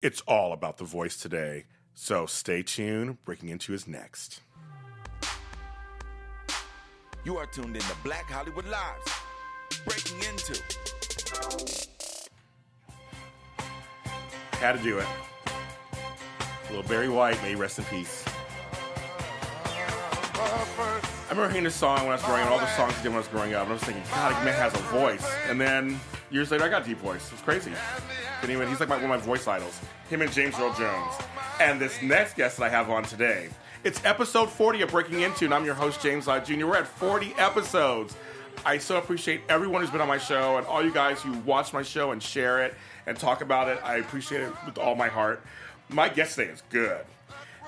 It's all about the voice today, so stay tuned. Breaking Into is next. You are tuned in to Black Hollywood Lives. Breaking Into. Had to do it. Little Barry White, may rest in peace. I remember hearing this song when I was growing up, all the songs he did when I was growing up, and I was thinking, God, man has a voice. And then years later, I got a deep voice. It's crazy. Anyway, he's like my, one of my voice idols. Him and James Earl Jones. And this next guest that I have on today, it's episode 40 of Breaking Into, and I'm your host, James Lott Jr. We're at 40 episodes. I so appreciate everyone who's been on my show and all you guys who watch my show and share it and talk about it. I appreciate it with all my heart. My guest today is good.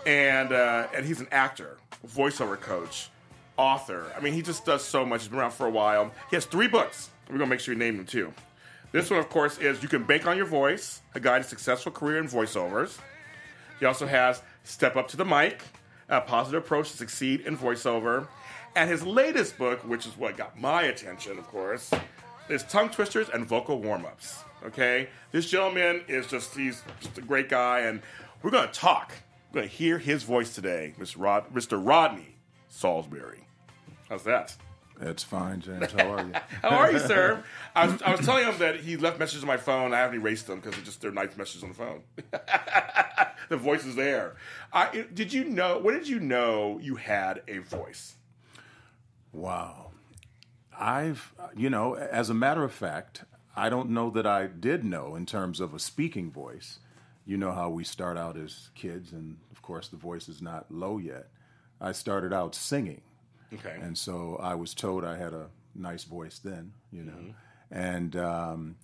And, uh, and he's an actor, voiceover coach, author. I mean, he just does so much. He's been around for a while. He has three books. We're going to make sure we name them too. This one, of course, is You Can Bank on Your Voice, a guide to successful career in voiceovers. He also has Step Up to the Mic, a positive approach to succeed in voiceover. And his latest book, which is what got my attention, of course, is Tongue Twisters and Vocal Warm Ups. Okay? This gentleman is just, he's just a great guy, and we're to talk. We're to hear his voice today, Mr. Rod, Mr. Rodney Salisbury. How's that? That's fine, James. How are you? How are you, sir? I was, I was telling him that he left messages on my phone. I haven't erased them because they're just they're nice messages on the phone. the voice is there. I, did you know? When did you know you had a voice? wow. I've, you know, as a matter of fact, I don't know that I did know in terms of a speaking voice. You know how we start out as kids, and of course, the voice is not low yet. I started out singing. Okay. And so I was told I had a nice voice then, you know. And um,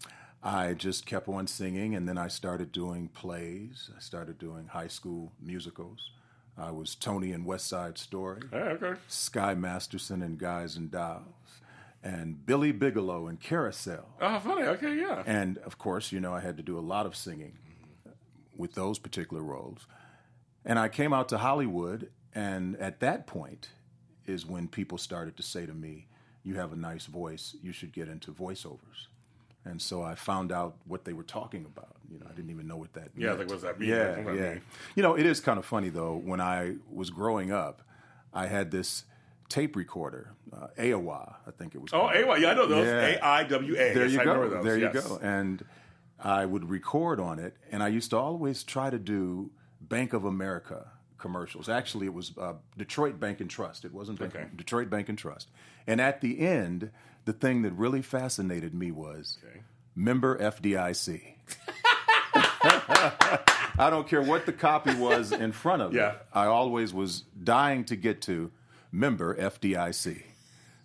I just kept on singing, and then I started doing plays. I started doing high school musicals. I was Tony in West Side Story, Oh, okay. Sky Masterson in Guys and Dolls, and Billy Bigelow in Carousel. Oh, funny. Okay, yeah. And of course, you know, I had to do a lot of singing with those particular roles. And I came out to Hollywood, and at that point is when people started to say to me, You have a nice voice, you should get into voiceovers. And so I found out what they were talking about. You know, I didn't even know what that Yeah, meant. like, what does that mean? Yeah, that yeah. mean? You know, it is kind of funny though. When I was growing up, I had this tape recorder, uh, AOA, I think it was. Oh, called. AWA. Yeah, I know those. Yeah. A I W A. There Yes, you I go. There you yes. go. And I would record on it, and I used to always try to do Bank of America commercials. Actually, it was uh, Detroit Bank and Trust. It wasn't Bank, Okay. Detroit Bank and Trust. And at the end, the thing that really fascinated me was Okay. member FDIC. I don't care what the copy was in front of Yeah. it. I always was dying to get to member FDIC.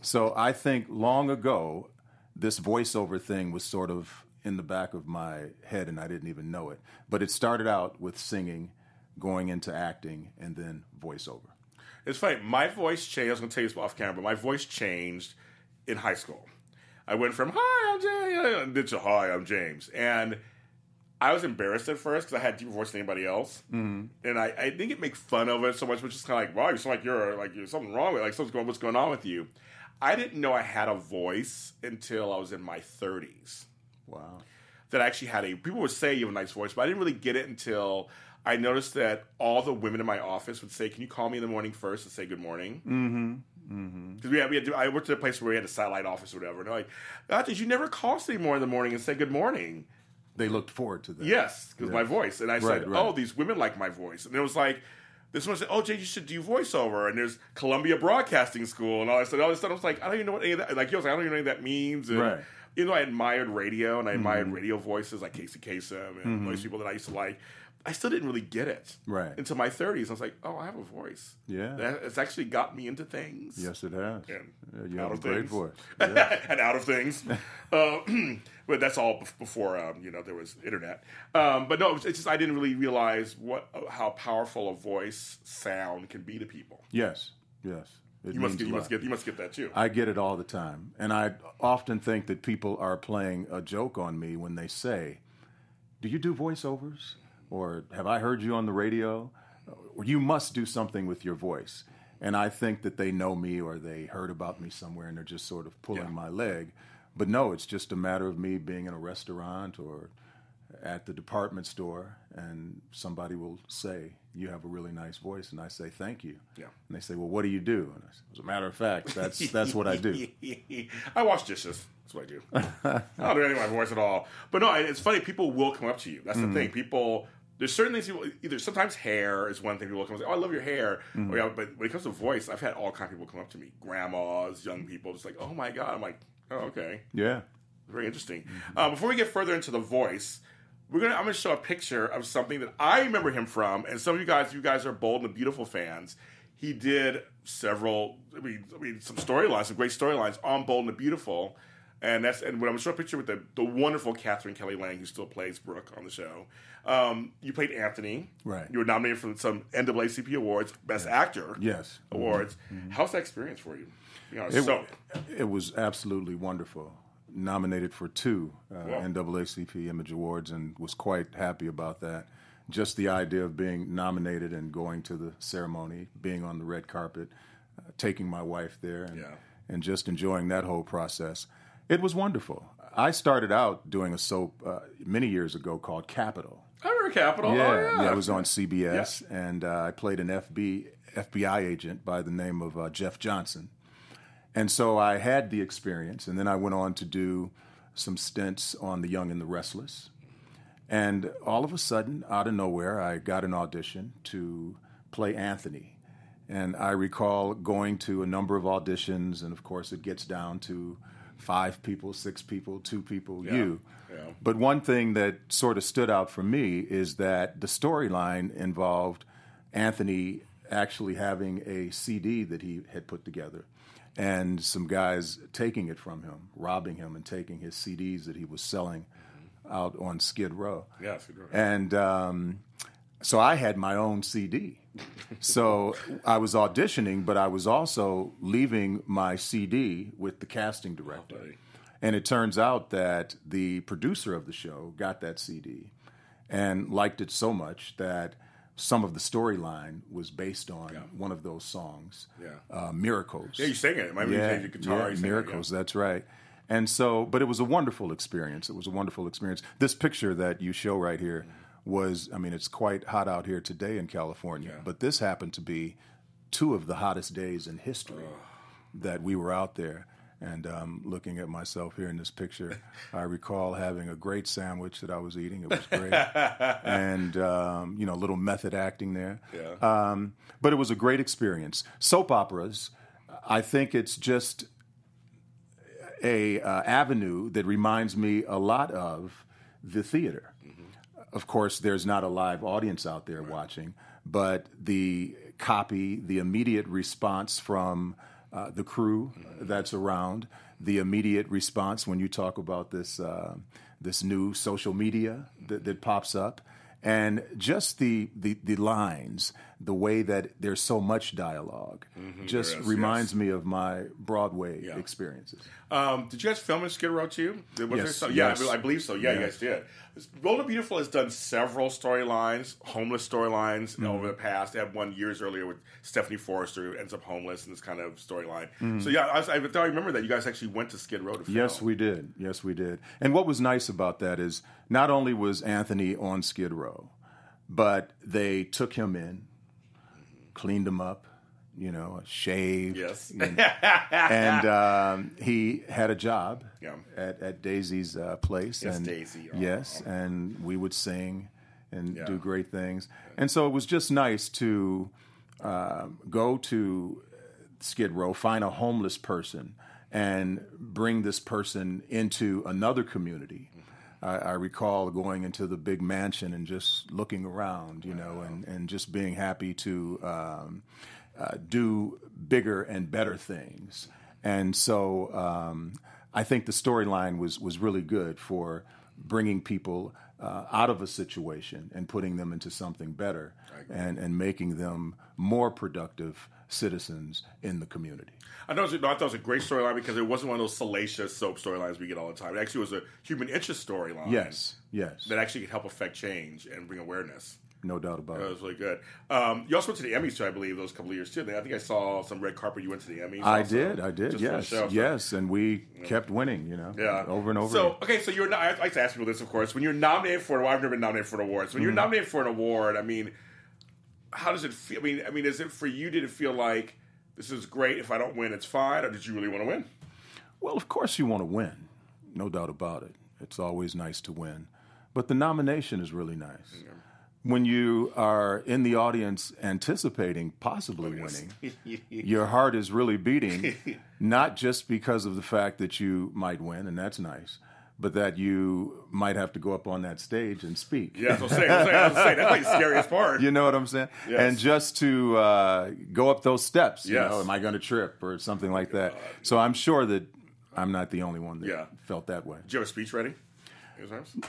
So I think long ago, this voiceover thing was sort of in the back of my head and I didn't even know it. But it started out with singing, going into acting, and then voiceover. It's funny. My voice changed. I was going to tell you this off camera, but my voice changed in high school. I went from "Hi, I'm James" to "Hi, I'm James," and I was embarrassed at first because I had a deeper voice than anybody else, mm-hmm. and I, I didn't get make fun of it so much, but just kind of like, "Wow, you sound like you're like you're something wrong with like something's going. What's going on with you?" I didn't know I had a voice until I was in my 30s. Wow. that I actually had a people would say you have a nice voice, but I didn't really get it until I noticed that all the women in my office would say, "Can you call me in the morning first and say good morning?" Mm-hmm. mm-hmm. Because we had, we had to, I worked at a place where we had a satellite office or whatever, and they're like, "God, did you never call us anymore in the morning and say good morning?" They looked forward to that. Yes, because Yeah. my voice, and I said, oh, right. "Oh, these women like my voice," and it was like. This one said, "Oh, Jay, you should do voiceover." And there's Columbia Broadcasting School, and all that stuff. All this stuff. I was like, I don't even know what any of that. Like, he was like, I don't even know what that means. And, Right. You know, I admired radio, and I admired mm-hmm. radio voices like Casey Kasem and mm-hmm. all these people that I used to like. I still didn't really get it Right. until my 30s. I was like, "Oh, I have a voice." Yeah. that, it's actually got me into things. Yes, it has. And Yeah, you out have a great things. voice. and out of things. uh, but that's all before um, you know there was internet. Um, but no, it's just I didn't really realize what how powerful a voice sound can be to people. Yes, yes. It You must get you must get you must get that too. I get it all the time. And I often think that people are playing a joke on me when they say, Do you do voiceovers? Or have I heard you on the radio? You must do something with your voice. And I think that they know me or they heard about me somewhere and they're just sort of pulling Yeah. my leg. But no, it's just a matter of me being in a restaurant or at the department store, and somebody will say, "You have a really nice voice," and I say, "Thank you." Yeah. And they say, "Well, what do you do?" And I say, As a matter of fact, that's that's what I do. I wash dishes. That's what I do. I don't do anything with my voice at all. But no, it's funny. People will come up to you. That's the mm-hmm. thing. People. There's certain things. People, either sometimes hair is one thing. People will come and say, "Oh, I love your hair." Or, yeah, but when it comes to voice, I've had all kinds of people come up to me, grandmas, young people, just like, "Oh my god." I'm like, "Oh, okay." Yeah. Very interesting. Uh, before we get further into the voice, we're gonna I'm gonna show a picture of something that I remember him from, and some of you guys, you guys are bold and beautiful fans. He did several, I mean, I mean some storylines, some great storylines on Bold and the Beautiful, and that's and when I'm gonna show a picture with the the wonderful Katherine Kelly Lang, who still plays Brooke on the show. Um, you played Anthony, Right. You were nominated for some NAACP awards, Best Actor, Yes. awards. How's that experience for you? You know, It, so it was absolutely wonderful. Nominated for two uh, Wow. NAACP Image Awards and was quite happy about that. Just the idea of being nominated and going to the ceremony, being on the red carpet, uh, taking my wife there, and, Yeah. and just enjoying that whole process. It was wonderful. I started out doing a soap uh, many years ago called Capitol. I remember Capitol. Yeah, oh, yeah. yeah, it was on CBS, and uh, I played an FB, FBI agent by the name of uh, Jeff Johnson. And so I had the experience, and then I went on to do some stints on The Young and the Restless. And all of a sudden, out of nowhere, I got an audition to play Anthony. And I recall going to a number of auditions, and of course, it gets down to five people, six people, two people, you. Yeah. But one thing that sort of stood out for me is that the storyline involved Anthony actually having a CD that he had put together and some guys taking it from him, robbing him, and taking his CDs that he was selling out on Skid Row. Yeah, Skid Row. And um, so I had my own CD. so I was auditioning, but I was also leaving my CD with the casting director. buddy. And it turns out that the producer of the show got that CD and liked it so much that some of the storyline was based on one of those songs, Yeah. uh, Miracles. Yeah, you sang it. Maybe you played the guitar. yeah, you sang it, miracles. That's right. And so, but it was a wonderful experience. It was a wonderful experience. This picture that you show right here was, I mean, it's quite hot out here today in California, but this happened to be two of the hottest days in history that we were out there. And um, looking at myself here in this picture, I recall having a great sandwich that I was eating. It was great, and um, you know, a little method acting there. Yeah. Um, but it was a great experience. Soap operas, I think it's just a uh, avenue that reminds me a lot of the theater. Of course, there's not a live audience out there watching, but the copy, the immediate response from uh, the crew that's around, the immediate response when you talk about this uh, this new social media that, that pops up, and just the, the the lines, the way that there's so much dialog just Yes, reminds me of my Broadway Yeah. experiences. Um, did you guys film in Skid Row too? Was Yes, some- yeah, yes. I believe so. Yeah, you guys did. And Beautiful has done several storylines, homeless storylines Mm-hmm. over the past. They had one years earlier with Stephanie Forrester who ends up homeless in this kind of storyline. Mm-hmm. So yeah, I, I thought I remember that you guys actually went to Skid Row to film. Yes, we did. Yes, we did. And what was nice about that is not only was Anthony on Skid Row, but they took him in, cleaned him up, you know, shaved. Yes. you know, and um, he had a job Yeah. at, at Daisy's uh, place. Yes, and, Daisy. Oh, Yes, and we would sing and Yeah. do great things. And so it was just nice to um, go to Skid Row, find a homeless person, and bring this person into another community. I, I recall going into the big mansion and just looking around, you know, and, and just being happy to um, uh, do bigger and better things. And so um, I think the storyline was was really good for bringing people uh, out of a situation and putting them into something better and, and making them more productive citizens in the community. I thought, it was, I thought it was a great storyline because it wasn't one of those salacious soap storylines we get all the time. It actually was a human interest storyline. Yes, yes. That actually could help affect change and bring awareness. no doubt about it. That was really good. Um, you also went to the Emmys too, I believe, those couple of years too. I think I saw some red carpet. You went to the Emmys. I also, did, I did, yes, show, so- yes, and we kept winning, you know, Yeah, over and over. So again. okay, so you're. Not, I like to ask people this, of course. When you're nominated for, well, I've never been nominated for an award. So when Mm-hmm. you're nominated for an award, I mean, how does it feel? I mean, I mean, is it for you? Did it feel like this is great? If I don't win, it's fine, or did you really want to win? Well, of course you want to win, no doubt about it. It's always nice to win, but the nomination is really nice. When you are in the audience anticipating possibly Oh, winning, your heart is really beating, not just because of the fact that you might win, and that's nice, but that you might have to go up on that stage and speak. Yeah, that's what I'm saying. That's, what I'm saying. that's like the scariest part. You know what I'm saying? Yes. And just to uh, go up those steps, you Yes. know, am I going to trip or something like that? So I'm sure that I'm not the only one that Yeah. felt that way. Did you have a speech ready?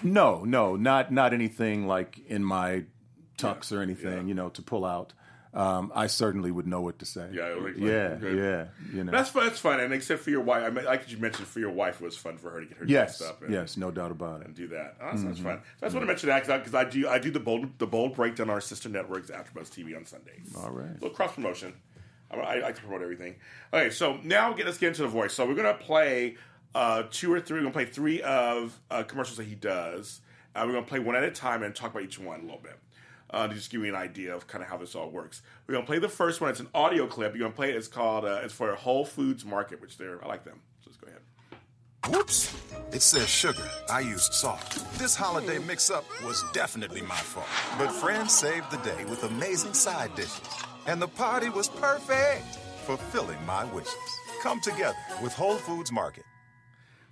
No, no, not not anything like in my tux or anything, yeah. you know, to pull out. Um, I certainly would know what to say. Yeah, like- yeah, good. yeah. You know, That's fun. That's fun. And except for your wife, I mean, like you mentioned, for your wife, it was fun for her to get her yes, dressed up. And, yes, no doubt about it. and do that. Oh, that sounds Mm-hmm. fun. So I just want to mention that because I, I do I do the bold the bold breakdown on our sister networks AfterBuzz TV on Sundays. All right. a little cross promotion. I, I like to promote everything. Okay, so now get let's get into the voice. So we're gonna play uh, two or three. We're gonna play three of uh, commercials that he does. Uh, we're gonna play one at a time and talk about each one a little bit. Uh, to just give you an idea of kind of how this all works. We're gonna play the first one. It's an audio clip. You're gonna play it. It's called. Uh, it's for Whole Foods Market, which they're I like them. So let's go ahead. Whoops. It says sugar. I used salt. This holiday mix up was definitely my fault. But friends saved the day with amazing side dishes. And the party was perfect, fulfilling my wishes. Come together with Whole Foods Market.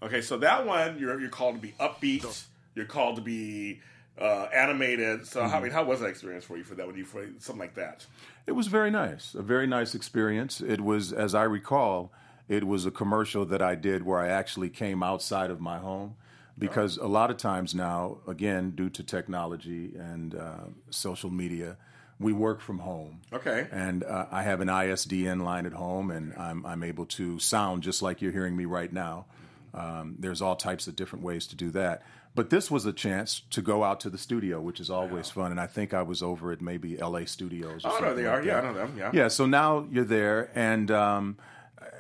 Okay, so that one you're you're called to be upbeat. You're called to be uh, animated. So how, I mean, how was that experience for you for that? When you for something like that? It was very nice, a very nice experience. It was, as I recall, it was a commercial that I did where I actually came outside of my home. Because a lot of times now, again, due to technology and uh, social media, we work from home. Okay. And uh, I have an ISDN line at home, and I'm, I'm able to sound just like you're hearing me right now. Um, there's all types of different ways to do that. But this was a chance to go out to the studio, which is always fun. And I think I was over at maybe LA Studios. Or Oh no, they like are. Yeah, I know them. Yeah. Yeah, so now you're there, and um,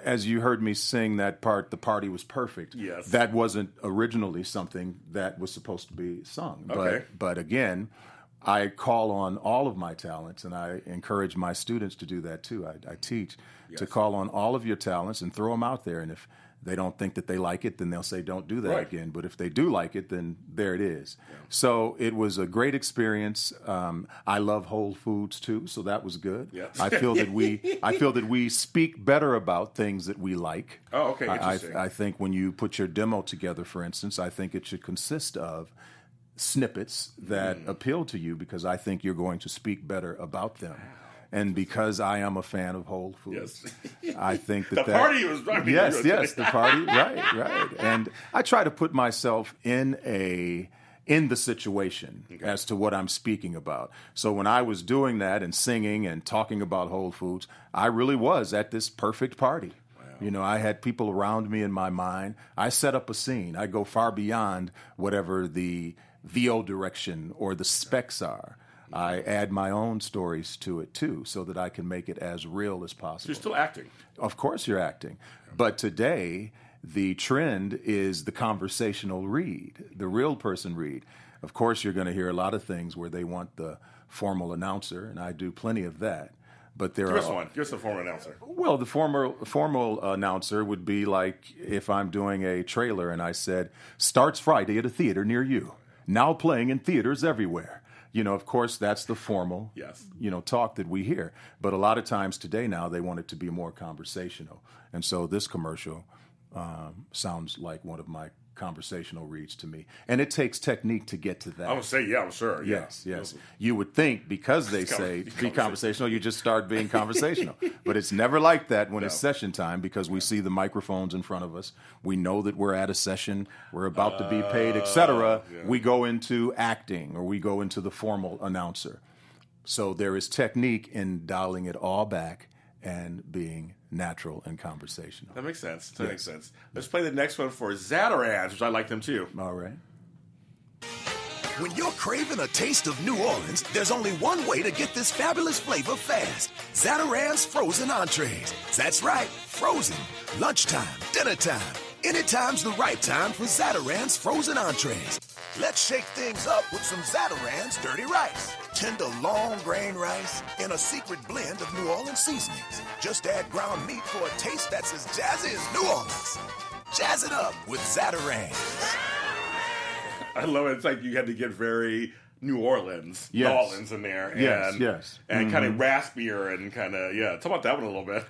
as you heard me sing that part, the party was perfect. Yes. that wasn't originally something that was supposed to be sung. Okay. But but again, I call on all of my talents, and I encourage my students to do that too. I, I teach to call on all of your talents and throw them out there, and if they don't think that they like it, then they'll say, "Don't do that Right. again." But if they do like it, then there it is. So it was a great experience. Um, I love Whole Foods too, so that was good. I feel that we I feel that we speak better about things that we like. Oh, okay, I- I. I think when you put your demo together, for instance, I think it should consist of snippets that Hmm. appeal to you because I think you're going to speak better about them. And because I am a fan of Whole Foods, Yes. I think that The that, party was- I mean, yes, yes, the party, right, right. And I try to put myself in a in the situation as to what I'm speaking about. So when I was doing that and singing and talking about Whole Foods, I really was at this perfect party. You know, I had people around me in my mind. I set up a scene. I go far beyond whatever the VO direction or the specs are. I add my own stories to it too, so that I can make it as real as possible. You're still acting. Of course, you're acting. But today, the trend is the conversational read, the real person read. Of course, you're going to hear a lot of things where they want the formal announcer, and I do plenty of that. But there Give us are one. Give us a former announcer. well, the formal formal announcer would be like if I'm doing a trailer and I said starts Friday at a theater near you, now playing in theaters everywhere. You know, of course, that's the formal, Yes. you know, talk that we hear. But a lot of times today now they want it to be more conversational, and so this commercial um, sounds like one of my conversational reads to me. And it takes technique to get to that. I would say, yeah, I'm sure. Yeah. Yes, yes. You would think because they say be conversational, you just start being conversational. but it's never like that when it's session time because we see the microphones in front of us. We know that we're at a session, we're about to be uh, paid, etc. We go into acting or we go into the formal announcer. So there is technique in dialing it all back and being natural and conversational. That makes sense. That makes sense. Let's play the next one for Zatarain's, which I like them too. All right. When you're craving a taste of New Orleans, there's only one way to get this fabulous flavor fast. Zatarain's frozen entrees. That's right, frozen. Lunchtime, dinner time. Anytime's the right time for Zatarain's frozen entrees. Let's shake things up with some Zatarain's dirty rice. Tender long grain rice in a secret blend of New Orleans seasonings. Just add ground meat for a taste that's as jazzy as New Orleans. Jazz it up with Zatarain's. I love it. It's like you had to get very New Orleans, Yes. New Orleans in there. And, Yes, yes. And kind of mm-hmm. raspier and kind of, yeah. Talk about that one a little bit.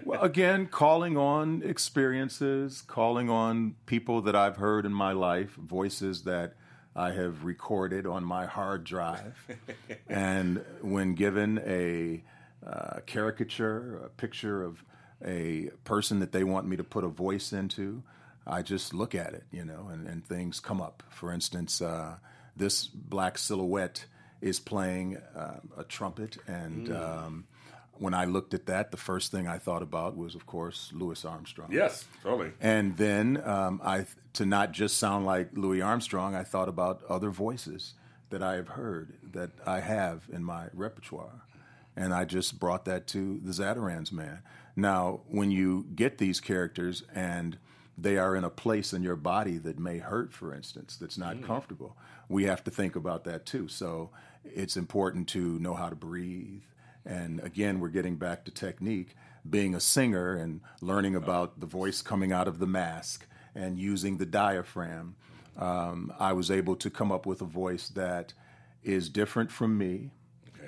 Well, again, calling on experiences, calling on people that I've heard in my life, voices that I have recorded on my hard drive. and when given a uh, caricature, a picture of a person that they want me to put a voice into, I just look at it, you know, and, and things come up. For instance, uh, this black silhouette is playing uh, a trumpet, and um, when I looked at that, the first thing I thought about was, of course, Louis Armstrong. yes, totally. And then um, I, to not just sound like Louis Armstrong, I thought about other voices that I have heard that I have in my repertoire, and I just brought that to the Zatarain's man. Now, when you get these characters and they are in a place in your body that may hurt, for instance, that's not comfortable, we have to think about that too. So it's important to know how to breathe. And again, we're getting back to technique. Being a singer and learning about the voice coming out of the mask and using the diaphragm, um, I was able to come up with a voice that is different from me.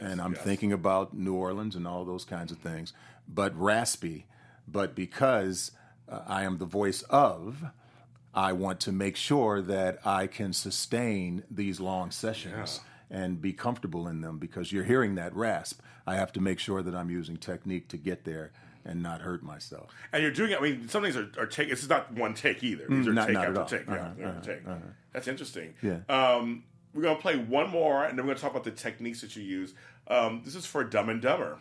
and I'm thinking about New Orleans and all those kinds of things, but raspy. But because uh, I am the voice of, I want to make sure that I can sustain these long sessions and be comfortable in them because you're hearing that rasp. I have to make sure that I'm using technique to get there and not hurt myself. And you're doing it. I mean, some things are, are take. This is not one take either. These are not- take not after at all. take. Yeah, Uh-huh, they're uh-huh, take. That's interesting. Yeah. Um, we're gonna play one more, and then we're gonna talk about the techniques that you use. Um, this is for Dumb and Dumber.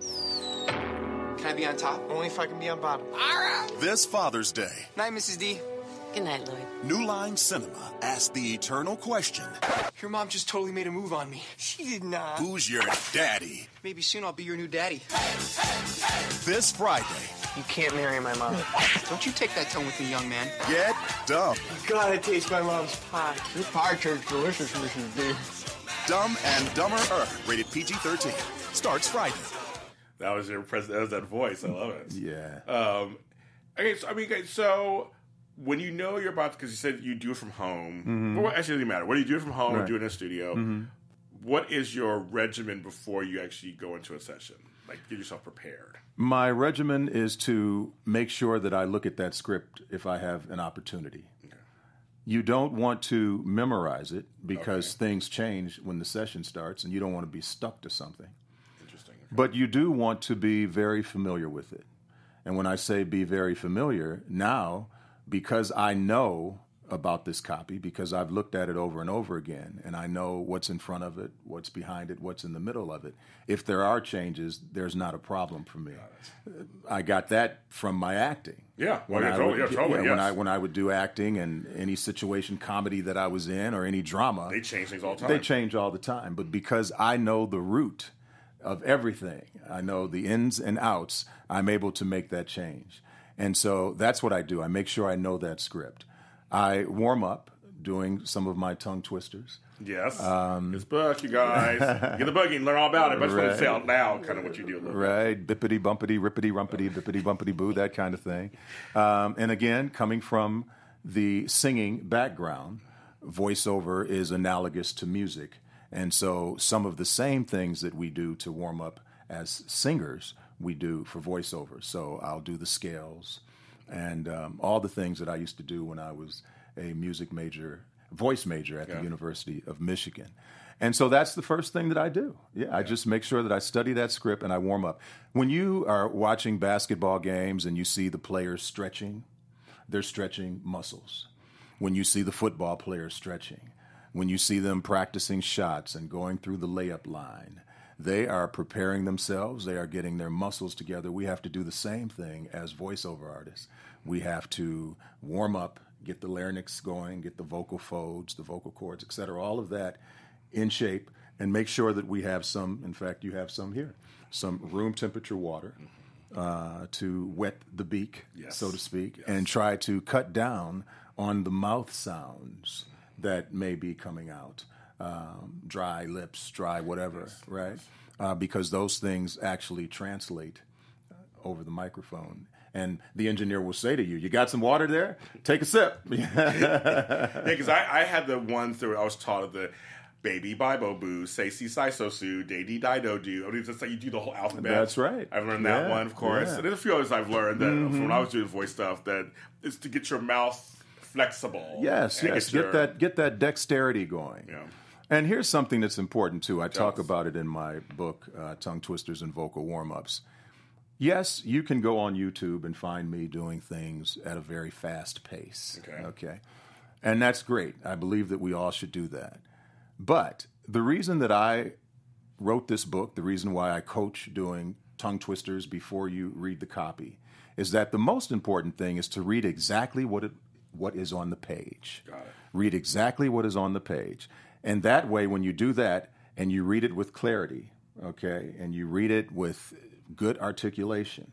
Can I be on top? Only if I can be on bottom. All right. This Father's Day, Night, Mrs. D. Good night, Lloyd. New Line Cinema asks the eternal question Your mom just totally made a move on me. She did not. Who's your daddy? Maybe soon I'll be your new daddy. This Friday, You can't marry my mom. Don't you take that tone with me, young man. get dumb. Gotta taste my mom's pie. Your pie tastes delicious, Mrs. D. Dumb and Dumber Er, rated PG 13. Starts Friday. That was your pres- That was that voice. I love it. Yeah. Um, okay, so I mean, okay, so when you know you're about because you said you do it from home. Mm-hmm. Well, actually, it doesn't matter. What do you do it from home or do it in a studio, mm-hmm. what is your regimen before you actually go into a session? Like, get yourself prepared. My regimen is to make sure that I look at that script if I have an opportunity. You don't want to memorize it because things change when the session starts and you don't want to be stuck to something. Interesting. But you do want to be very familiar with it. And when I say be very familiar, now, because I know about this copy, because I've looked at it over and over again, and I know what's in front of it, what's behind it, what's in the middle of it, if there are changes, there's not a problem for me. I got that from my acting. Yeah, well, When yeah, totally, would- yeah, totally, When yes. I when I would do acting and any situation comedy that I was in or any drama, They change things all the time. they change all the time. But because I know the root of everything, I know the ins and outs, I'm able to make that change. And so that's what I do. I make sure I know that script. I warm up doing some of my tongue twisters. Yes. this book, you guys. Get the book and learn all about it. But I just want to say out loud kind of what you do little bit. Right, bippity bumpity, rippity rumpity, bippity bumpity boo, that kind of thing. Um, and again, coming from the singing background, voiceover is analogous to music. And so some of the same things that we do to warm up as singers, we do for voiceover. So I'll do the scales and um, all the things that I used to do when I was a music major, voice major at the University of Michigan. And so that's the first thing that I do. Yeah, I just make sure that I study that script and I warm up. When you are watching basketball games and you see the players stretching, they're stretching muscles. When you see the football players stretching, when you see them practicing shots and going through the layup line, they are preparing themselves, they are getting their muscles together. We have to do the same thing as voiceover artists. We have to warm up, get the larynx going, get the vocal folds, the vocal cords, et cetera, all of that in shape, and make sure that we have some, in fact, you have some here, some room temperature water uh, to wet the beak, Yes. so to speak, and try to cut down on the mouth sounds that may be coming out. Um, dry lips, dry whatever, right? Uh, because those things actually translate uh, over the microphone. And the engineer will say to you, You got some water there? Take a sip. Yeah, because I, I had the ones that I was taught of the baby Bible boo, say si si so su, day di di do do. I mean, it's just like you do the whole alphabet. That's right. I've learned that Yeah, one, of course. yeah. Mm-hmm. And there's a few others I've learned that from when I was doing voice stuff that is to get your mouth flexible. Yes, yes. your- Get that get that dexterity going. Yeah. And here's something that's important too. I talk about it in my book, uh, Tongue Twisters and Vocal Warm Ups. Yes, you can go on YouTube and find me doing things at a very fast pace. Okay. Okay. And that's great. I believe that we all should do that. But the reason that I wrote this book, the reason why I coach doing tongue twisters before you read the copy, is that the most important thing is to read exactly what it what is on the page. Got it. Read exactly what is on the page. And that way when you do that and you read it with clarity, okay, and you read it with good articulation,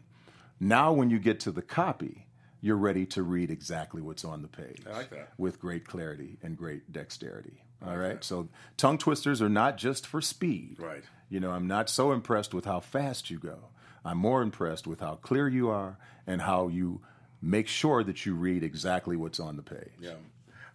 now when you get to the copy, you're ready to read exactly what's on the page I like that. with great clarity and great dexterity. All right. So tongue twisters are not just for speed. Right. You know, I'm not so impressed with how fast you go. I'm more impressed with how clear you are and how you make sure that you read exactly what's on the page. Yeah.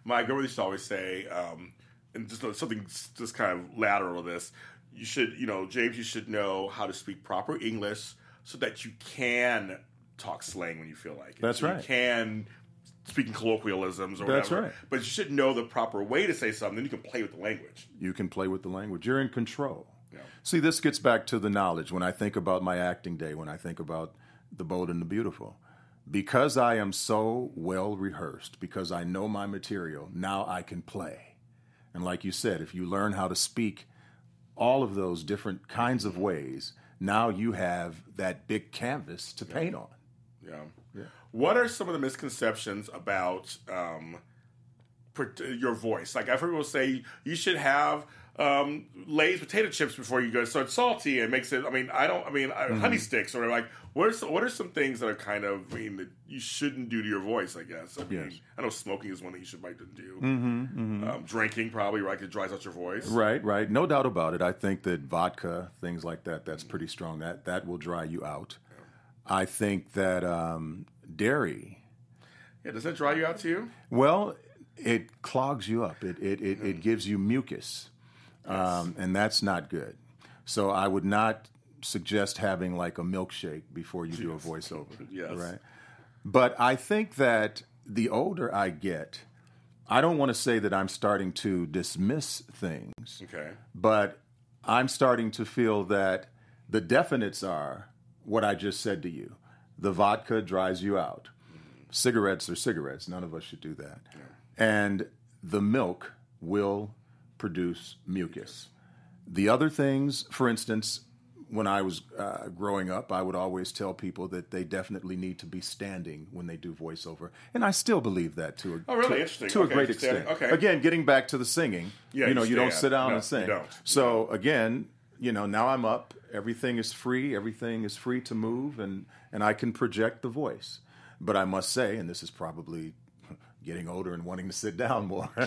My girl used to always say, um, and just something just kind of lateral to this, you should, you know, James, you should know how to speak proper English so that you can talk slang when you feel like it. That's So right. You can speak in colloquialisms or That's whatever. right. But you should know the proper way to say something, then you can play with the language. You can play with the language. You're in control. Yeah. See, this gets back to the knowledge. When I think about my acting day, when I think about the bold and the beautiful, because I am so well rehearsed, because I know my material, now I can play. And like you said, if you learn how to speak all of those different kinds of ways, now you have that big canvas to paint on. Yeah. yeah. What are some of the misconceptions about um, your voice? Like I've heard people say you should have um, Lay's potato chips before you go, so it's salty and makes it. I mean, I don't. I mean, I honey sticks or like. What are some, what are some things that are kind of I mean that you shouldn't do to your voice? I guess. I mean, Yes. I know smoking is one that you should might do. Um, drinking probably right it dries out your voice. Right, right. No doubt about it. I think that vodka, things like that, that's pretty strong. That that will dry you out. I think that um, dairy, Yeah. Does that dry you out too? well, it clogs you up. It it it, it gives you mucus, um, and that's not good. So I would not suggest having like a milkshake before you do a voiceover. Yes. Right. But I think that the older I get, I don't want to say that I'm starting to dismiss things. Okay. but I'm starting to feel that the definites are what I just said to you. The vodka dries you out. Cigarettes are cigarettes. None of us should do that. Yeah. And the milk will produce mucus. The other things, for instance, when I was uh, growing up, I would always tell people that they definitely need to be standing when they do voiceover, and I still believe that to a Oh, really? to, Interesting. to a great extent. Okay. Again, getting back to the singing, Yeah, you know, you you don't sit down No, and sing. So again, you know, now I'm up. Everything is free. Everything is free to move, and and I can project the voice. But I must say, and this is probably getting older and wanting to sit down more.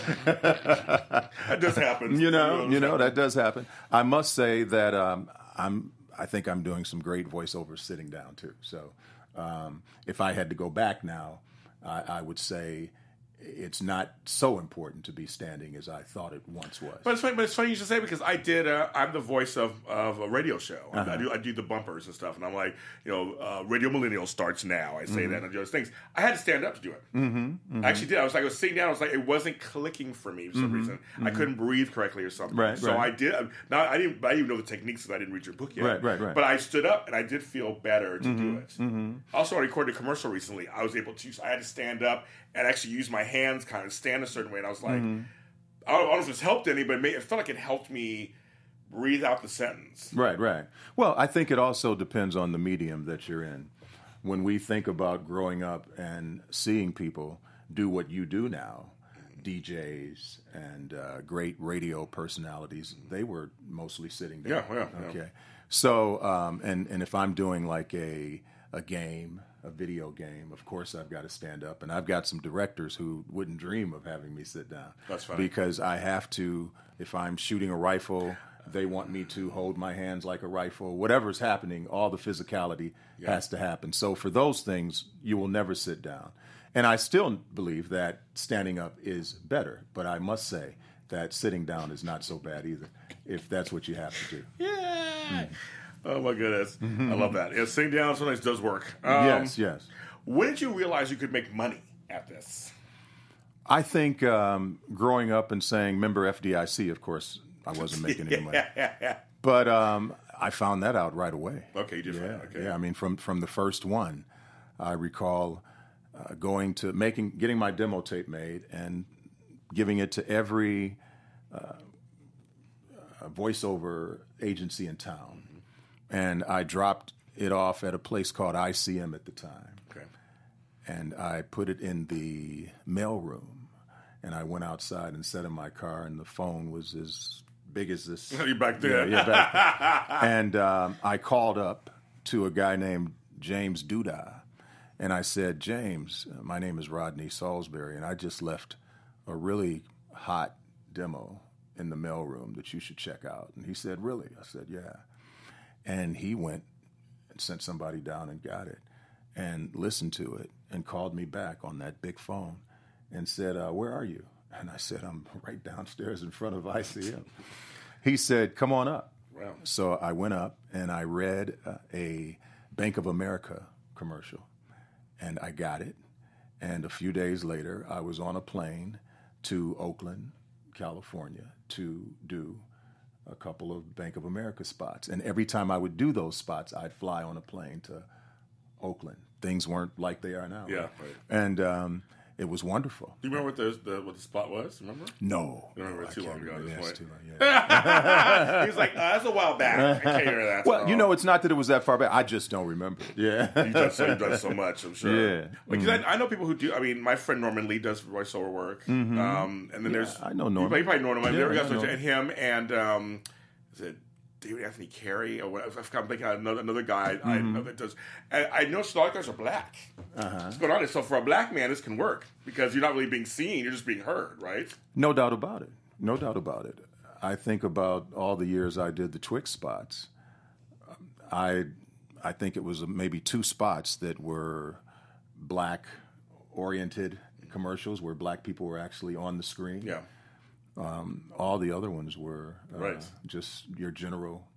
That does happen. you know, you know that does happen. I must say that um, I'm. I think I'm doing some great voiceovers sitting down too. So um, if I had to go back now, I, I would say it's not so important to be standing as I thought it once was. But it's funny. But it's funny you should say because I did. Uh, I'm the voice of, of a radio show. Uh-huh. I do. I do the bumpers and stuff, and I'm like, you know, uh, Radio Millennial starts now. I say Mm-hmm. that and I do those things. I had to stand up to do it. Mm-hmm, I actually did. I was like, I was sitting down. I was like, it wasn't clicking for me for some reason. I couldn't breathe correctly or something. Mm-hmm. Right, so right. I did. Now I didn't. I didn't even know the techniques because I didn't read your book yet. Right, right, right. But I stood up and I did feel better to Mm-hmm, do it. Also, I recorded a commercial recently. I was able to. I had to stand up and actually use my hands, kind of stand a certain way, and I was like. Mm-hmm. I don't, know if it's helped any, but it, made, it felt like it helped me breathe out the sentence. Right, right. Well, I think it also depends on the medium that you're in. When we think about growing up and seeing people do what you do now, DJs and uh, great radio personalities, they were mostly sitting down. Yeah, yeah, yeah. Okay. So, um, and and if I'm doing like a a game, a video game, of course I've got to stand up, and I've got some directors who wouldn't dream of having me sit down. That's funny. because I have to. If I'm shooting a rifle, they want me to hold my hands like a rifle. Whatever's happening, all the physicality has to happen. So for those things, you will never sit down. And I still believe that standing up is better, but I must say that sitting down is not so bad either, if that's what you have to do. Yeah. Mm. Oh my goodness, I love that. Yeah, sitting down sometimes does work. Um, yes, yes. When did you realize you could make money at this? I think um, growing up and saying member FDIC, of course, I wasn't making any money. But um, I found that out right away. Okay, you did Yeah, okay. yeah. I mean, from from the first one, I recall uh, going to making, getting my demo tape made, and giving it to every uh, uh, voiceover agency in town, and I dropped it off at a place called ICM at the time Okay. and I put it in the mail room, and I went outside and sat in my car, and the phone was as big as this. You back there? Yeah, back there. and um, I called up to a guy named James Duda, and I said, James, my name is Rodney Salisbury, and I just left a really hot demo in the mail room that you should check out. And he said, Really? I said, Yeah. And he went and sent somebody down and got it and listened to it and called me back on that big phone and said, uh, Where are you? And I said, I'm right downstairs in front of ICM. he said, Come on up. Wow. So I went up and I read uh, a Bank of America commercial and I got it. And a few days later, I was on a plane to Oakland, California to do a couple of Bank of America spots. And every time I would do those spots, I'd fly on a plane to Oakland. Things weren't like they are now. Yeah, right? right. And um, it was wonderful. Do you remember what the, the what the spot was? Remember? No, You remember no, too long ago remember. Yeah, it's too long, yeah. He was like, uh, "That's a while back." I can't remember that. well, you know, it's not that it was that far back. I just don't remember. Yeah. You've done, so, you've done so much, I'm sure. Yeah. Because I, I know people who do. I mean, my friend Norman Lee does voiceover work. Um, and then there's I know Norman. you probably know Norman. Yeah, there we go. and him and um, is it David Anthony Carey or what? I forgot. I'm thinking another another guy I Mm-hmm. know that does. And I know guys are black. Uh-huh. What's going on? So for a black man, this can work because you're not really being seen; you're just being heard, right? No doubt about it. No doubt about it. I think about all the years I did the Twix spots. I I think it was maybe two spots that were black oriented commercials where black people were actually on the screen. Yeah. All the other ones were uh, Right. just your general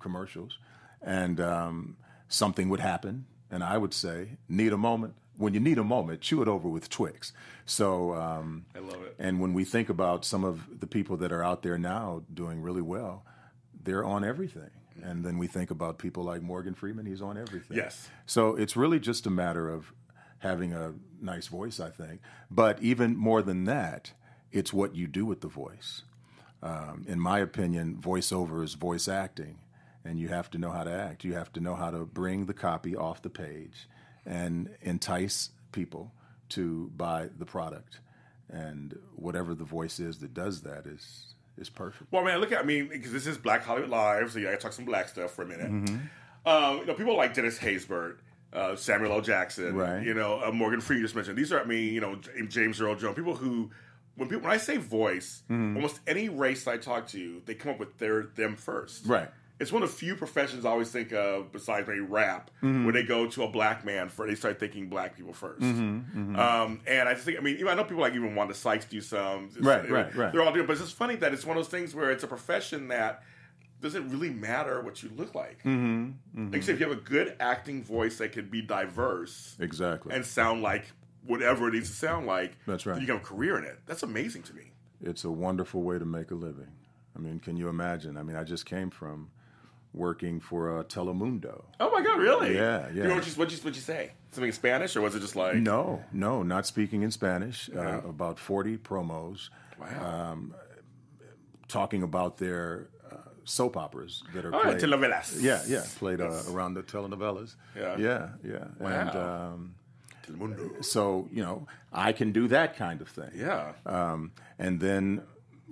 commercials. And um, something would happen, and I would say, need a moment. When you need a moment, chew it over with Twix. So, um, I love it. and when we think about some of the people that are out there now doing really well, they're on everything. And then we think about people like Morgan Freeman, he's on everything. Yes. So it's really just a matter of having a nice voice, I think. But even more than that, it's what you do with the voice. Um, in my opinion, voiceover is voice acting, and you have to know how to act. You have to know how to bring the copy off the page and entice people to buy the product. And whatever the voice is that does that is is perfect. Well, man, look at I mean, because this is Black Hollywood Live, so yeah, I gotta talk some black stuff for a minute. Mm-hmm. Um, you know, people like Dennis Haysbert, uh, Samuel L. Jackson, Right. You know, uh, Morgan Freeman just mentioned. These are, I mean, you know, James Earl Jones, people who. When people when I say voice, Mm-hmm. almost any race I talk to, they come up with their them first. Right. It's one of the few professions I always think of, besides maybe rap, Mm-hmm. where they go to a black man for they start thinking black people 1st Mm-hmm, Um, and I just think, I mean, even I know people like even Wanda Sykes do some, Right, right, right. They're all doing, but it's just funny that it's one of those things where it's a profession that doesn't really matter what you look like. Mm-hmm, Like you said, if you have a good acting voice that can be diverse Exactly. and sound like whatever it needs to sound like, That's right. You have a career in it. That's amazing to me. it's a wonderful way to make a living. I mean, can you imagine? I mean, I just came from working for uh, Telemundo. Oh my god, really? Yeah, yeah. You know what you, what you, what you say? Something in Spanish, or was it just like No, no, not speaking in Spanish. Uh, about 40 promos Wow. talking about their uh, soap operas that are Oh, played. telenovelas. Yeah, yeah, played uh, around the telenovelas. Yeah. yeah, yeah. And Wow. Telemundo. So you know, I can do that kind of thing. Yeah. Um, and then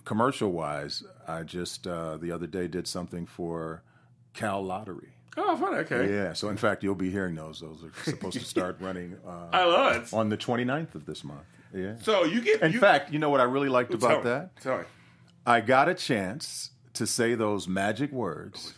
commercial wise, I just uh, the other day did something for Cal Lottery. Oh, fun. Okay. Yeah. So in fact, you'll be hearing those. Those are supposed to start running uh, I love it. on the 29th of this month. Yeah. So you get. In you, fact, you know what I really liked tell about that? Sorry. I got a chance to say those magic words.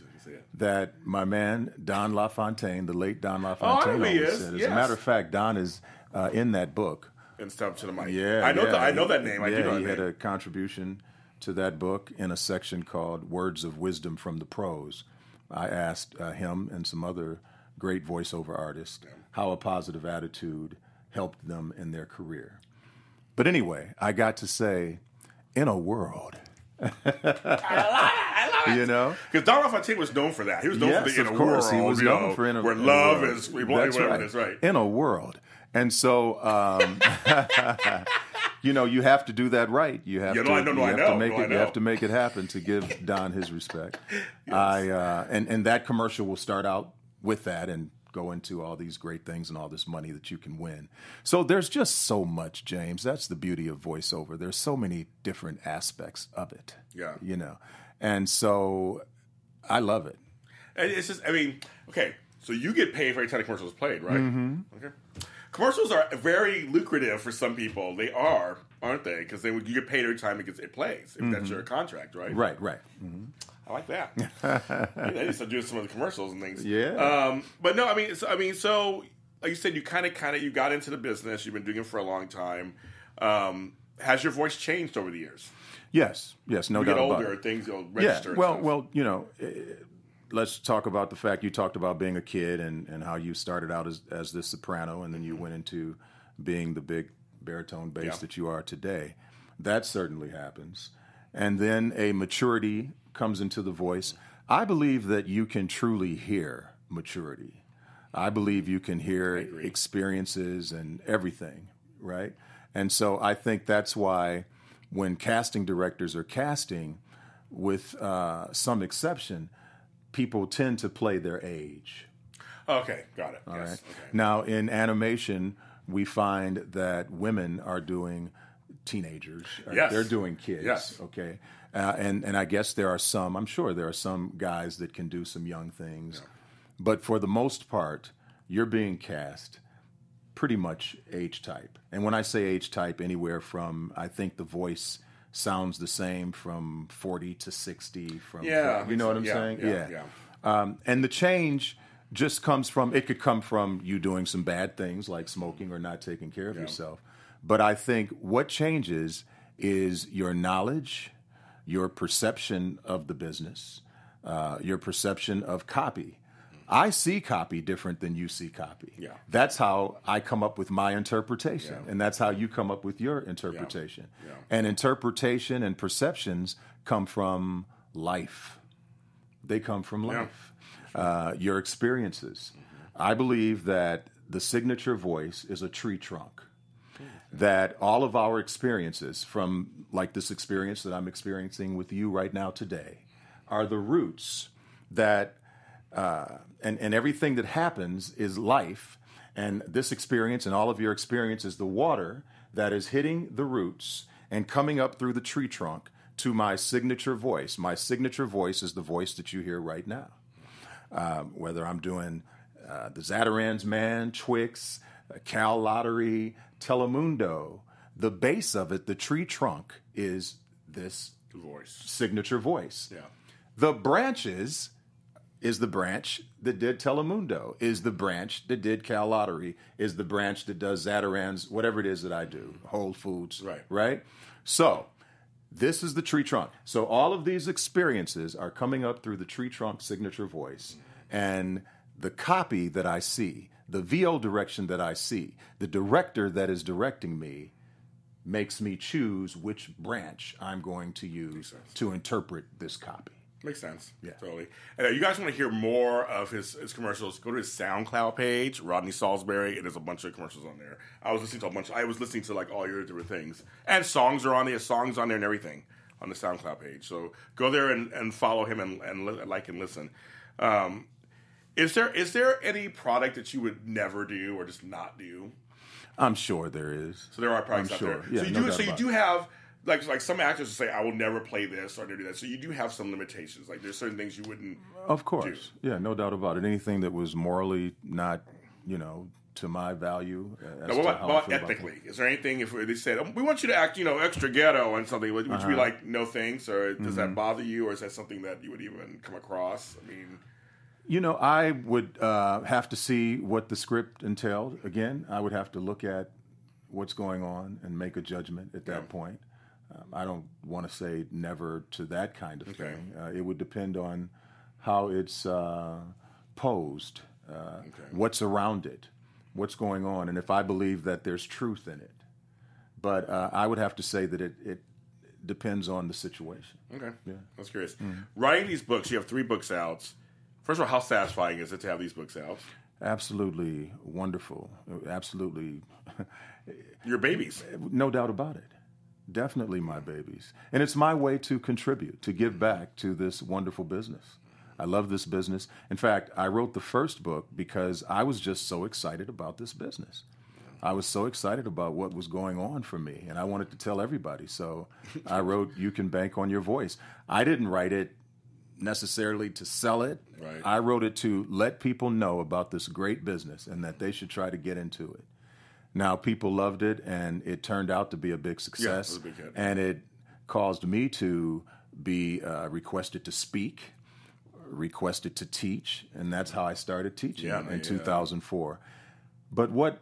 That my man Don LaFontaine, the late Don LaFontaine, know he always is, said. As yes. a matter of fact, Don is uh, in that book. And step to the mic. Yeah, I know yeah. that. I know that name. I yeah, do know he had name. a contribution to that book in a section called "Words of Wisdom from the Pros." I asked uh, him and some other great voiceover artists how a positive attitude helped them in their career. But anyway, I got to say, in a world, I love it. you know, Because Don LaFontaine was known for that. He was known for yes, the inner of course, world. he was known know, for in a, where in love world. is That's right. is, right? In a world, and so um, you know you have to do that right. You have Yeah, to. no, I know, you have to make no, it. You have to make it happen to give Don his respect. I uh, and and that commercial will start out with that and go into all these great things and all this money that you can win. So there's just so much, James. That's the beauty of voiceover. There's so many different aspects of it. Yeah. You know, and so I love it. And it's just, I mean, okay, so you get paid for every time a commercial is played, right? Mm-hmm. Okay. Commercials are very lucrative for some people. They are, aren't they? Because then you get paid every time it gets it plays. If that's your contract, right? Mm-hmm. Right, right. I like that. Maybe I need to doing some of the commercials and things. Yeah. Um, but no, I mean, so, I mean, so like you said, you kind of, kind of, you got into the business. You've been doing it for a long time. Um, has your voice changed over the years? Yes, yes, no You doubt get about older, it. things will Yeah, register. and well, stuff. well, you know, eh, let's talk about the fact you talked about being a kid and, and how you started out as as this soprano and then you went into being the big baritone bass Yeah. that you are today. That certainly happens, and then a maturity comes into the voice. I believe that you can truly hear maturity. I believe you can hear experiences and everything, right? And so I think that's why when casting directors are casting, with uh, some exception, people tend to play their age. okay, got it. All yes. right. Okay. Now, in animation, we find that women are doing teenagers. Yes. They're doing kids. Yes. Okay. Uh, and and I guess there are some. I'm sure there are some guys that can do some young things, but for the most part, you're being cast pretty much age type. And when I say age type, anywhere from I think the voice sounds the same from 40 to 60. From Yeah, you know what I'm yeah, saying? yeah, yeah. Um, and the change just comes from it could come from you doing some bad things like smoking or not taking care of yourself. But I think what changes is your knowledge, your perception of the business, uh, your perception of copy. I see copy different than you see copy. Yeah. That's how I come up with my interpretation, Yeah. and that's how you come up with your interpretation. Yeah. And interpretation and perceptions come from life. They come from Yeah. life. Uh, your experiences. I believe that the signature voice is a tree trunk. That all of our experiences, from like this experience that I'm experiencing with you right now today, are the roots that uh, and, and everything that happens is life. And this experience and all of your experience is the water that is hitting the roots and coming up through the tree trunk to my signature voice. My signature voice is the voice that you hear right now. Um, whether I'm doing uh, the Zatarain's Man, Twix, uh, Cal Lottery, Telemundo, the base of it, the tree trunk, is this Voice. signature voice. Yeah. The branches is the branch that did Telemundo, is the branch that did Cal Lottery, is the branch that does Zatarain's, whatever it is that I do, Whole Foods. Right. Right? So this is the tree trunk. So all of these experiences are coming up through the tree trunk signature voice. And the copy that I see, the VO direction that I see, the director that is directing me makes me choose which branch I'm going to use to interpret this copy. Makes sense. Yeah. Totally. And uh, you guys want to hear more of his, his commercials, go to his SoundCloud page, Rodney Salisbury, and there's a bunch of commercials on there. I was listening to a bunch I was listening to like all your different things. And songs are on there, songs on there and everything on the SoundCloud page. So go there and, and follow him and, and li- like and listen. Um, is there is there any product that you would never do or just not do? I'm sure there is. So there are products I'm out sure. there. Yeah, so you no do. So you do have like like some actors will say, I will never play this or never do that. So you do have some limitations. Like there's certain things you wouldn't. Of course. Yeah, no doubt about it. Anything that was morally not, you know, to my value. uh, As Now, what about, how what about ethically? Is there anything if they said "Oh, we want you to act, you know, extra ghetto and something? Would, would you be Uh-huh. like, no thanks, or does Mm-hmm. that bother you, or is that something that you would even come across? I mean, You know, I would uh, have to see what the script entailed. Again, I would have to look at what's going on and make a judgment at that point. Um, I don't want to say never to that kind of Okay. thing. Uh, it would depend on how it's uh, posed, uh, what's around it, what's going on, and if I believe that there's truth in it. But uh, I would have to say that it, it depends on the situation. okay, Yeah. I was curious. Mm-hmm. Writing these books, you have three books out. First of all, how satisfying is it to have these books out? Absolutely wonderful. Absolutely Your babies. No doubt about it. Definitely my babies. And it's my way to contribute, to give back to this wonderful business. I love this business. In fact, I wrote the first book because I was just so excited about this business. I was so excited about what was going on for me, and I wanted to tell everybody. So I wrote You Can Bank on Your Voice. I didn't write it necessarily to sell it. Right. I wrote it to let people know about this great business and that they should try to get into it. Now, people loved it, and it turned out to be a big success. Yeah, was a big hit. And it caused me to be uh, requested to speak, requested to teach, and that's how I started teaching Yeah, in yeah. 2004. But what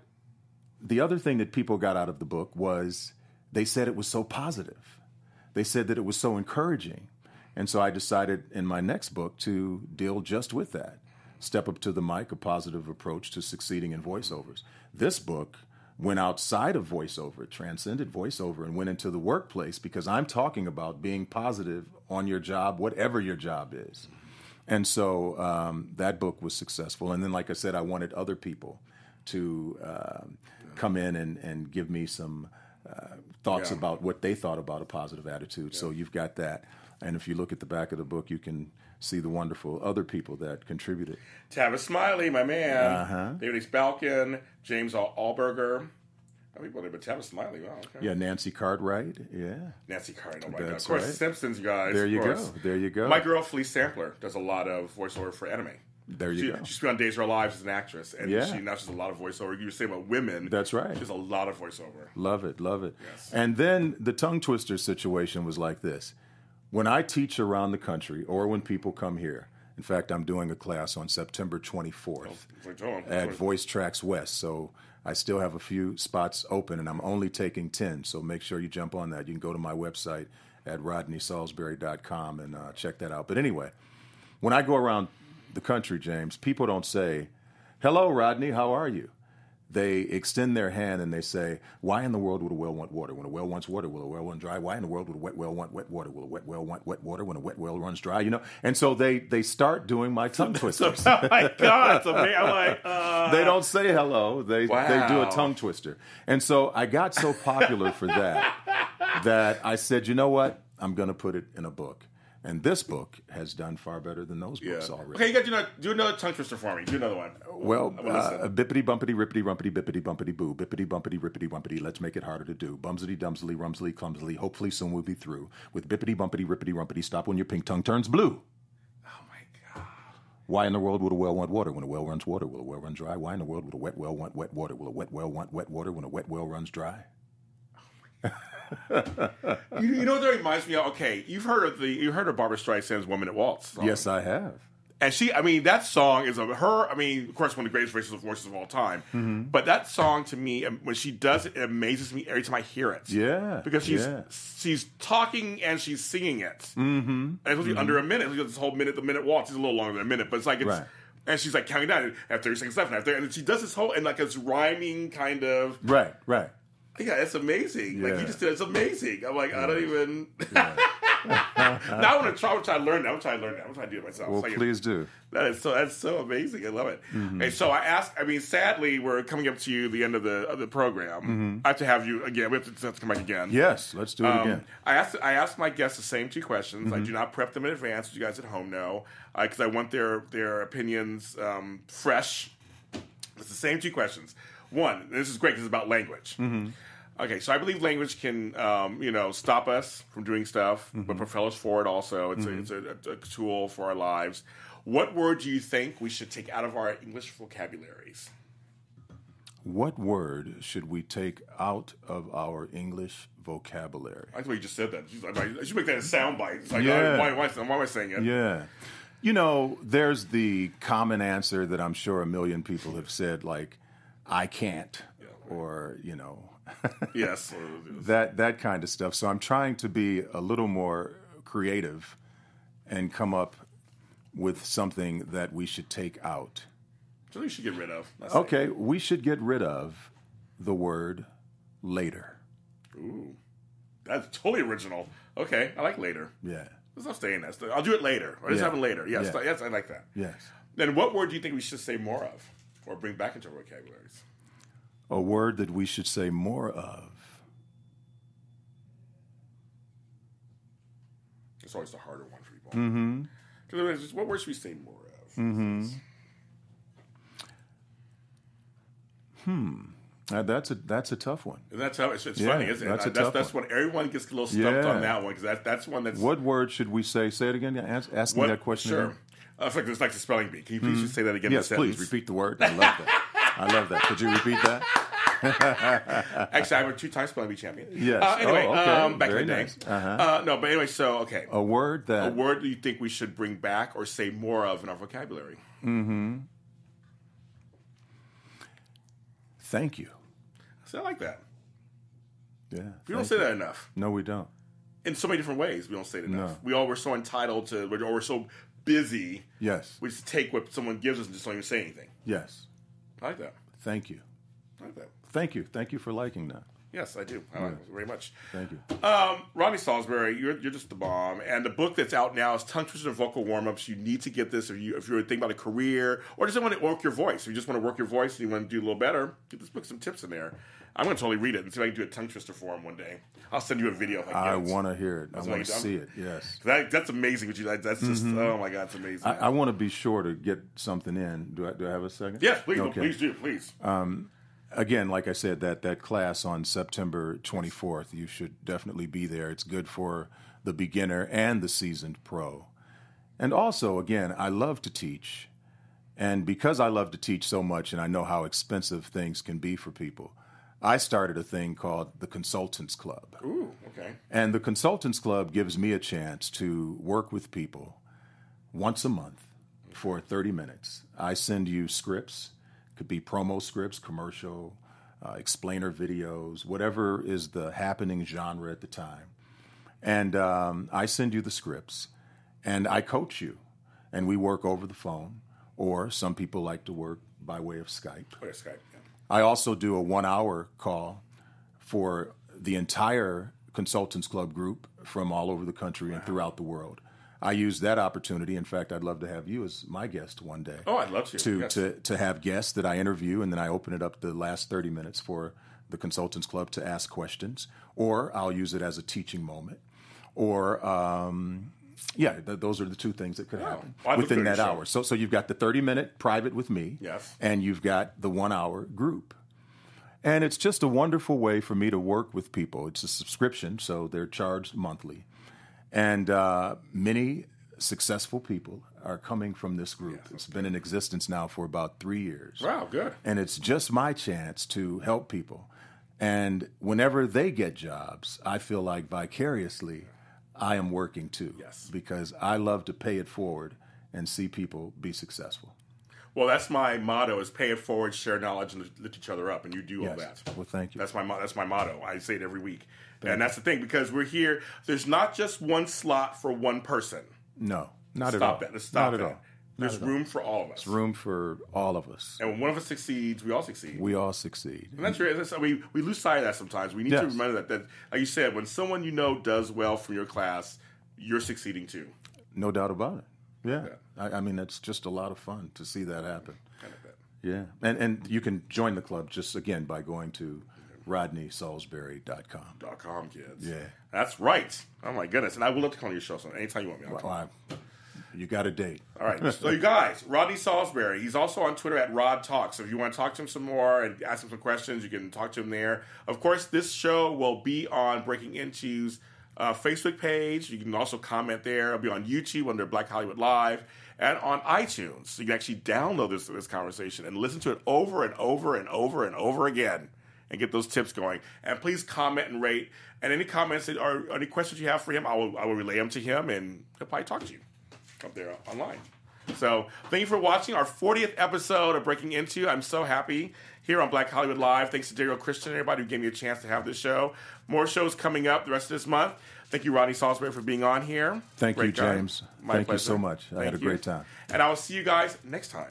the other thing that people got out of the book was they said it was so positive. They said that it was so encouraging. And so I decided in my next book to deal just with that. Step up to the mic, a positive approach to succeeding in voiceovers. This book went outside of voiceover, transcended voiceover, and went into the workplace because I'm talking about being positive on your job, whatever your job is. And so um, that book was successful. And then, like I said, I wanted other people to um come in and, and give me some uh, thoughts Yeah. about what they thought about a positive attitude. So you've got that. And if you look at the back of the book, you can see the wonderful other people that contributed. Tavis Smiley, my man. Uh-huh. David H. Balkin, James Al- Alburger. I mean, but Tavis Smiley. Wow, okay. Yeah, Nancy Cartwright. Yeah. Nancy Cartwright. Oh my god. Of course, right. Simpsons, you guys. There you go. There you go. My girl Philece Sampler does a lot of voiceover for anime. There you she, go. She's been on Days of Our Lives as an actress, and Yeah. she now she's a lot of voiceover. You saying about women. That's right. She does a lot of voiceover. Love it, love it. Yes. And then the tongue twister situation was like this. When I teach around the country or when people come here, in fact, I'm doing a class on September 24th oh, at Voice Tracks West. So I still have a few spots open and I'm only taking 10. So make sure you jump on that. You can go to my website at rodneysalisbury.com and uh, check that out. But anyway, when I go around the country, James, people don't say, Hello, Rodney, how are you? They extend their hand and they say, Why in the world would a well want water? When a well wants water, will a well run dry? Why in the world would a wet well want wet water? Will a wet well want wet water when a wet well runs dry? You know? And so they, they start doing my tongue twisters. oh my god! I'm like, uh, they don't say hello. They they do a tongue twister. And so I got so popular for that that I said, you know what? I'm going to put it in a book. And this book has done far better than those books already. Okay, you got to do another, do another tongue twister for me. Do another one. Well, I wanna listen. uh, bippity bumpity rippity rumpity bippity bumpity boo, bippity bumpity rippity rumpity. Let's make it harder to do. Bumsity dumsily rumsily clumsily. Hopefully soon we'll be through with bippity bumpity rippity rumpity. Stop when your pink tongue turns blue. oh my god! Why in the world would a well want water when a well runs water? Will a well run dry? Why in the world would a wet well want wet water? Will a wet well want wet water when a wet well runs dry? You, you know what that reminds me of? Okay, you've heard of the you heard of Barbra Streisand's "Woman at Waltz." song. Yes, I have. and she, I mean, that song is of her. I mean, of course, one of the greatest voices voices of all time. Mm-hmm. But that song to me, um, when she does it, it amazes me every time I hear it. Yeah, because she's yeah. she's talking and she's singing it. Mm-hmm. And it's supposed to be under a minute. This whole minute, the minute waltz is a little longer than a minute, but it's like it's. Right. And she's like counting down. and have thirty seconds left, and 30, and she does this whole and like it's rhyming kind of. Right, right. Yeah, it's amazing. Like you just did, it's amazing. I'm like, I don't even. now I want to try. I'm trying to learn that. I'm trying to learn that. I'm trying to do it myself. Well, like- please do. that is so. That's so amazing. I love it. Mm-hmm. And so I asked. I mean, sadly, we're coming up to you, the end of the of the program. I have to have you again. We have to, have to come back again. Mm-hmm. Yes, let's do it Um, again. Mm-hmm. I asked. I asked my guests the same two questions. I do not prep them in advance, as you guys at home know, because I want their their opinions um, fresh. It's the same two questions. one, this is great because it's about language. Okay, so I believe language can, um, you know, stop us from doing stuff, but propel us forward. Also, it's, a, it's a, a tool for our lives. What word do you think we should take out of our English vocabularies? What word should we take out of our English vocabulary? I think you just said that. I should make that a sound bite. It's like, Yeah. why, why, why am I saying it? Yeah. You know, there's the common answer that I'm sure a million people have said, like, I can't, or, you know, Yes. that, that kind of stuff. So I'm trying to be a little more creative and come up with something that we should take out. Something you should get rid of. It. Okay, we should get rid of the word later. Ooh, that's totally original. Okay, I like later. Yeah. Let's not stay that. I'll do it later. Or just Yeah. have it later. Yes, Yeah. yes, I like that. Yes. Then what word do you think we should say more of or bring back into our vocabularies? A word that we should say more of. It's always the harder one for people. Mm-hmm. what word should we say more of? Mm-hmm. Uh, that's a that's a tough one. And that's how it's, it's Yeah, funny, isn't it? that's a that's one. when everyone gets a little stumped Yeah. on that one because that, that's one that's What word should we say? Say it again. Ask, ask me that question Sure. again. Uh, it's like it's like the spelling bee. Can you please just say that again? Yes, please repeat the word. I love that. I love that. Could you repeat that? Actually, I'm a two-time spelling bee champion. Yes. Uh, anyway, Oh, okay. um, back Very in the day. nice. Uh-huh. Uh, no, but anyway, so okay. A word that a word that you think we should bring back or say more of in our vocabulary? Mhm. Thank you. So I like that. Yeah. We don't say you. that enough. No, we don't. In so many different ways, we don't say it enough. No. We all we're so entitled to, or we're so busy, Yes. we just take what someone gives us and just don't even say anything. Yes. I like that. Thank you. I like that. Thank you. Thank you for liking that. Yes, I do. I like it very much. Thank you. Um, Rodney Salisbury, you're, you're just the bomb. And the book that's out now is Tongue Twister and Vocal Warm Ups. You need to get this if, you, if you're thinking about a career or just want to work your voice. If you just want to work your voice and you want to do a little better, get this book some tips in there. I'm going to totally read it and see if I can do a tongue twister for him one day. I'll send you a video. If I, I want to hear it. I want to see it. Yes. That, that's amazing. What you that, that's just oh my god, it's amazing. Mm-hmm. I, I want to be sure to get something in. Do I, do I have a second? yes, please, Okay. please do, please. Again, like I said, that that class on September 24th, you should definitely be there. It's good for the beginner and the seasoned pro. And also, again, I love to teach. And because I love to teach so much and I know how expensive things can be for people, I started a thing called the Consultants Club. Ooh, okay. And the Consultants Club gives me a chance to work with people once a month for 30 minutes. I send you scripts, could be promo scripts, commercial, uh, explainer videos, whatever is the happening genre at the time. And um, I send you the scripts and I coach you. And we work over the phone, or some people like to work by way of Skype. Yeah, Skype. Yeah. I also do a one hour call for the entire Consultants Club group from all over the country and throughout the world. I use that opportunity. In fact, I'd love to have you as my guest one day. Oh, I'd love to. To, Yes. to, to have guests that I interview, and then I open it up the last 30 minutes for the Consultants Club to ask questions, or I'll use it as a teaching moment. Or, um, yeah, th- those are the two things that could happen Well, within that hour. So, so you've got the 30 minute private with me, Yes. and you've got the one hour group. And it's just a wonderful way for me to work with people. It's a subscription, so they're charged monthly. And uh, many successful people are coming from this group. it's been in existence now for about three years. Wow, good. And it's just my chance to help people. And whenever they get jobs, I feel like vicariously I am working too. Yes. Because I love to pay it forward and see people be successful. Well, that's my motto: is pay it forward, share knowledge, and lift each other up. And you do all that. Well, thank you. That's my mo- that's my motto. I say it every week, and that's the thing because we're here. There's not just one slot for one person. No, not at stop all. that. Let's stop not that. at all. There's room for all of us. Room for all of us. And when one of us succeeds, we all succeed. We all succeed. and that's, that's I mean, we lose sight of that sometimes. We need to remember that, that, like you said, when someone you know does well from your class, you're succeeding too. No doubt about it. Yeah. I, I mean, it's just a lot of fun to see that happen. Kind of. Yeah. And and you can join the club just again by going to rodneysalisbury.com. Dot com kids. Yeah. That's right. Oh my goodness. And I would love to come on your show sometime. Anytime you want me. I'll come. Well, You got a date. All right. So you guys, Rodney Salisbury, he's also on Twitter at Rod Talk. So if you want to talk to him some more and ask him some questions, you can talk to him there. Of course, this show will be on Breaking Into's uh, Facebook page. You can also comment there. It'll be on YouTube under Black Hollywood Live and on iTunes. So you can actually download this this conversation and listen to it over and over and over and over again and get those tips going. And please comment and rate. And any comments that- or any questions you have for him, I will I will relay them to him and he'll probably talk to you up there online. So thank you for watching our 40th episode of Breaking Into. I'm so happy here on Black Hollywood Live. Thanks to Daryl Christian and everybody who gave me a chance to have this show. More shows coming up the rest of this month. Thank you, Rodney Salisbury, for being on here. Thank you, guy. James. My Thank you so much. I had a great time. And I will see you guys next time.